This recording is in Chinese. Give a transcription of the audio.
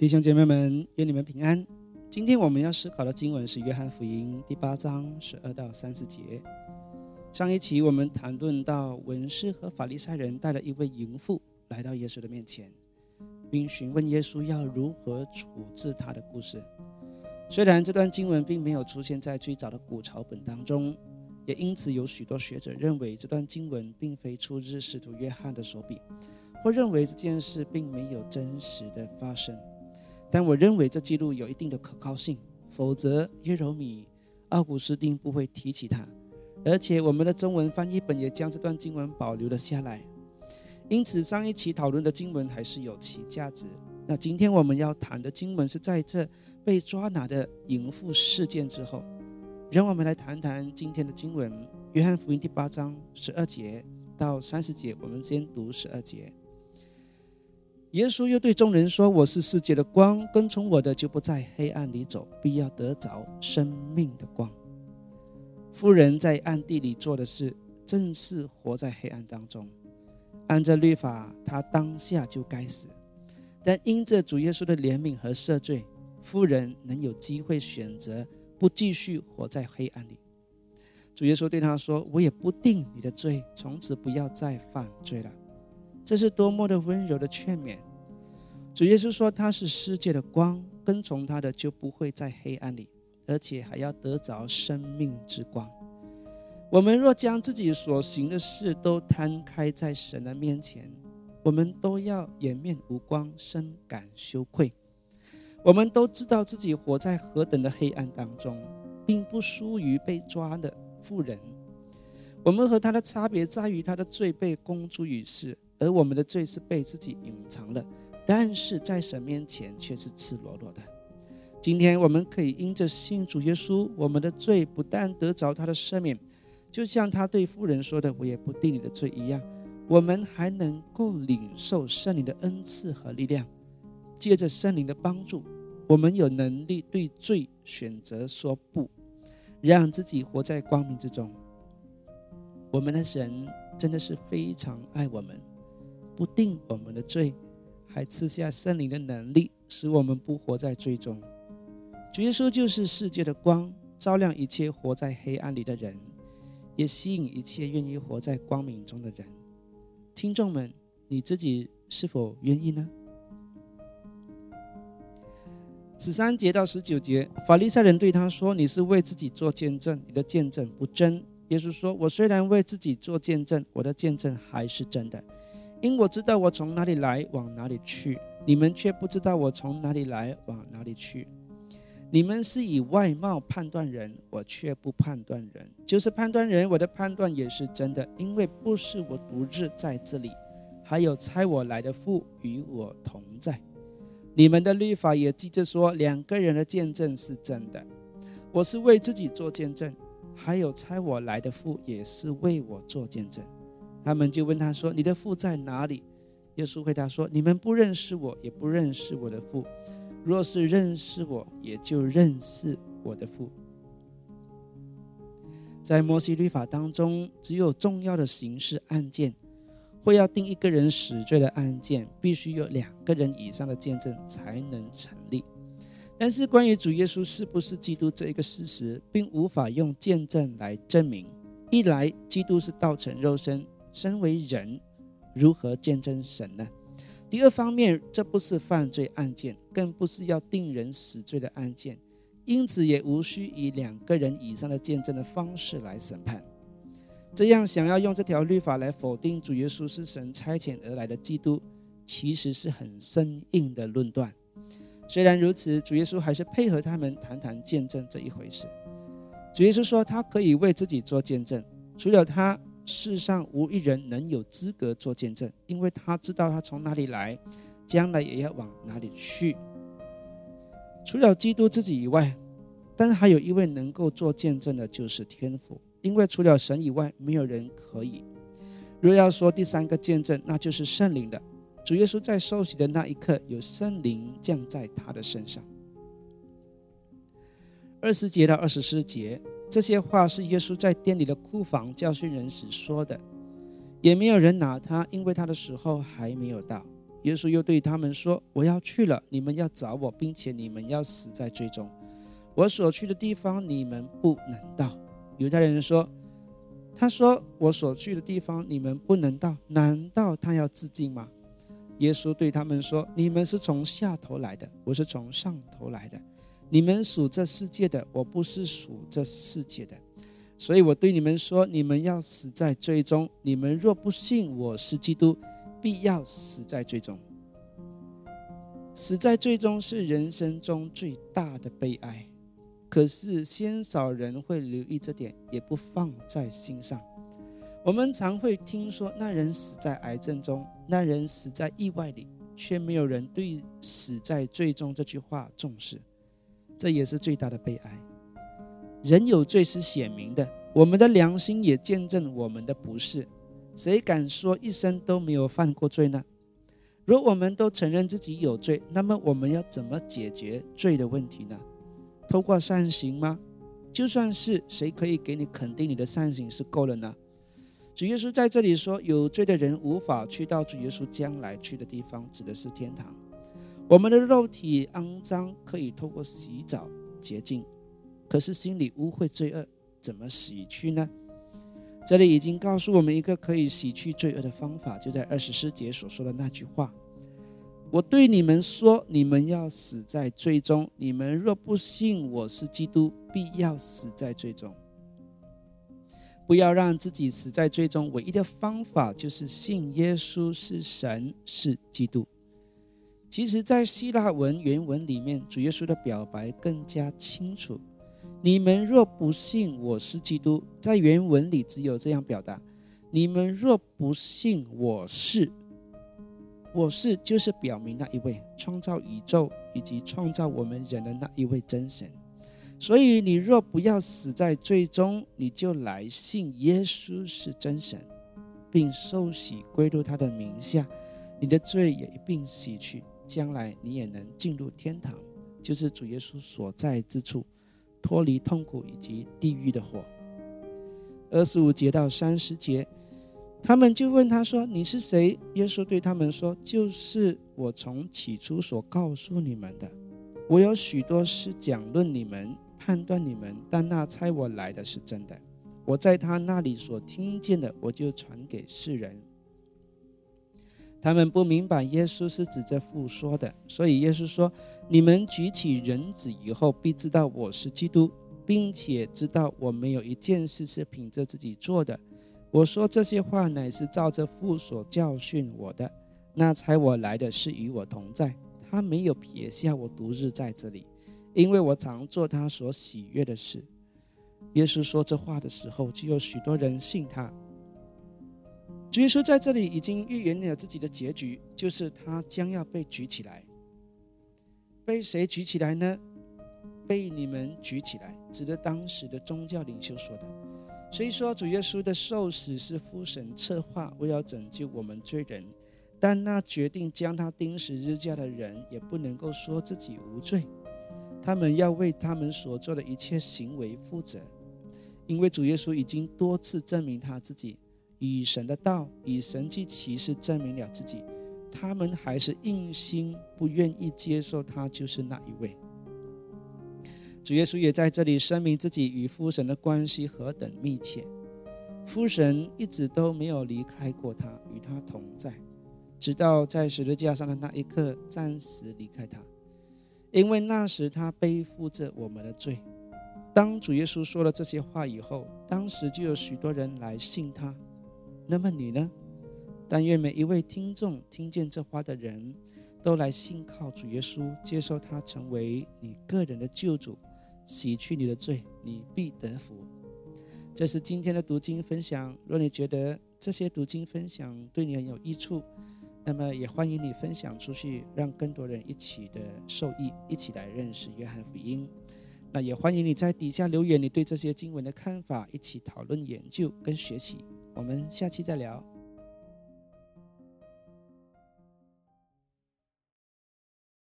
弟兄姐妹们，愿你们平安。今天我们要思考的经文是《约翰福音》第八章十二到三十节。上一期我们谈论到文士和法利赛人带了一位淫妇来到耶稣的面前，并询问耶稣要如何处置他的故事。虽然这段经文并没有出现在最早的古抄本当中，也因此有许多学者认为这段经文并非出自使徒约翰的手笔，或认为这件事并没有真实的发生。但我认为这记录有一定的可靠性，否则耶柔米、奥古斯丁不会提起它。而且我们的中文翻译本也将这段经文保留了下来。因此，上一期讨论的经文还是有其价值。那今天我们要谈的经文是在这被抓拿的淫妇事件之后。让我们来谈谈今天的经文：约翰福音第八章十二节到三十节。我们先读十二节。耶稣又对众人说：“我是世界的光，跟从我的就不在黑暗里走，必要得着生命的光。”妇人在暗地里做的事，正是活在黑暗当中。按照律法，他当下就该死。但因着主耶稣的怜悯和赦罪，妇人能有机会选择不继续活在黑暗里。主耶稣对他说：“我也不定你的罪，从此不要再犯罪了。”这是多么的温柔的劝勉！主耶稣说他是世界的光，跟从他的就不会在黑暗里，而且还要得着生命之光。我们若将自己所行的事都摊开在神的面前，我们都要颜面无光，深感羞愧。我们都知道自己活在何等的黑暗当中，并不输于被抓的妇人。我们和他的差别在于，他的罪被公诸于世。而我们的罪是被自己隐藏了，但是在神面前却是赤裸裸的。今天我们可以因着信主耶稣，我们的罪不但得着他的赦免，就像他对妇人说的：“我也不定你的罪”一样，我们还能够领受圣灵的恩赐和力量。借着圣灵的帮助，我们有能力对罪选择说不，让自己活在光明之中。我们的神真的是非常爱我们。不定我们的罪，还赐下圣灵的能力，使我们不活在罪中。主耶稣就是世界的光，照亮一切活在黑暗里的人，也吸引一切愿意活在光明中的人。听众们，你自己是否愿意呢？十三节到十九节，法利赛人对他说：“你是为自己做见证，你的见证不真。”耶稣说：“我虽然为自己做见证，我的见证还是真的。”因我知道我从哪里来，往哪里去，你们却不知道我从哪里来，往哪里去。你们是以外貌判断人，我却不判断人。就是判断人，我的判断也是真的，因为不是我独自在这里，还有差我来的父与我同在。你们的律法也记着说，两个人的见证是真的。我是为自己做见证，还有差我来的父也是为我做见证。他们就问他说：“你的父在哪里？”耶稣回答说：“你们不认识我，也不认识我的父。若是认识我，也就认识我的父。”在摩西律法当中，只有重要的刑事案件，或要定一个人死罪的案件，必须有两个人以上的见证才能成立。但是，关于主耶稣是不是基督这一个事实，并无法用见证来证明。一来，基督是道成肉身。身为人，如何见证神呢？第二方面，这不是犯罪案件，更不是要定人死罪的案件，因此也无需以两个人以上的见证的方式来审判。这样，想要用这条律法来否定主耶稣是神差遣而来的基督，其实是很生硬的论断。虽然如此，主耶稣还是配合他们谈谈见证这一回事。主耶稣说，他可以为自己做见证，除了他。世上无一人能有资格做见证，因为他知道他从哪里来，将来也要往哪里去。除了基督自己以外，但还有一位能够做见证的，就是天父。因为除了神以外，没有人可以。若要说第三个见证，那就是圣灵的。主耶稣在受洗的那一刻，有圣灵降在他的身上。二十节到二十四节。这些话是耶稣在店里的库房教训人时说的，也没有人拿他，因为他的时候还没有到。耶稣又对他们说：“我要去了，你们要找我，并且你们要死在最终。我所去的地方，你们不能到。”犹太人说：“他说我所去的地方，你们不能到，难道他要自尽吗？”耶稣对他们说：“你们是从下头来的，我是从上头来的。你们属这世界的，我不是属这世界的。所以我对你们说：你们要死在最终。你们若不信我是基督。”必要死在最终，死在最终是人生中最大的悲哀。可是鲜少人会留意这点，也不放在心上。我们常会听说那人死在癌症中，那人死在意外里，却没有人对“死在最终”这句话重视。这也是最大的悲哀。人有罪是显明的，我们的良心也见证我们的不是。谁敢说一生都没有犯过罪呢？若我们都承认自己有罪，那么我们要怎么解决罪的问题呢？透过善行吗？就算是谁可以给你肯定你的善行是够了呢？主耶稣在这里说，有罪的人无法去到主耶稣将来去的地方，指的是天堂。我们的肉体肮脏，可以透过洗澡洁净，可是心里污秽罪恶，怎么洗去呢？这里已经告诉我们一个可以洗去罪恶的方法，就在二十四节所说的那句话：“我对你们说，你们要死在罪中。你们若不信我是基督，必要死在罪中。不要让自己死在罪中，唯一的方法就是信耶稣是神，是基督。其实，在希腊文原文里面，主耶稣的表白更加清楚。”你们若不信我是基督，在原文里只有这样表达：你们若不信我是，我是就是表明那一位创造宇宙以及创造我们人的那一位真神。所以你若不要死在最终，你就来信耶稣是真神，并受洗归入他的名下，你的罪也一并洗去，将来你也能进入天堂，就是主耶稣所在之处。脱离痛苦以及地狱的火。二十五节到三十节，他们就问他说：“你是谁？”耶稣对他们说：“就是我从起初所告诉你们的。我有许多事讲论你们，判断你们，但那差我来的是真的。我在他那里所听见的，我就传给世人。”他们不明白耶稣是指着父说的，所以耶稣说：“你们举起人子以后，必知道我是基督，并且知道我没有一件事是凭着自己做的。我说这些话，乃是照着父所教训我的。那才我来的是与我同在，他没有撇下我独日在这里，因为我常做他所喜悦的事。”耶稣说这话的时候，就有许多人信他。主耶稣在这里已经预言了自己的结局，就是他将要被举起来。被谁举起来呢？被你们举起来，指的当时的宗教领袖说的。所以说，主耶稣的受死是父神策划，为了拯救我们罪人。但那决定将他钉十字架的人，也不能够说自己无罪。他们要为他们所做的一切行为负责，因为主耶稣已经多次证明他自己。以神的道，以神迹奇事证明了自己，他们还是硬心不愿意接受他就是那一位。主耶稣也在这里声明自己与父神的关系何等密切，父神一直都没有离开过他，与他同在，直到在十字架上的那一刻暂时离开他，因为那时他背负着我们的罪。当主耶稣说了这些话以后，当时就有许多人来信他。那么你呢？但愿每一位听众听见这话的人都来信靠主耶稣，接受他成为你个人的救主，洗去你的罪，你必得福。这是今天的读经分享。若你觉得这些读经分享对你很有益处，那么也欢迎你分享出去，让更多人一起的受益，一起来认识约翰福音。那也欢迎你在底下留言，你对这些经文的看法，一起讨论研究跟学习。我们下期再聊。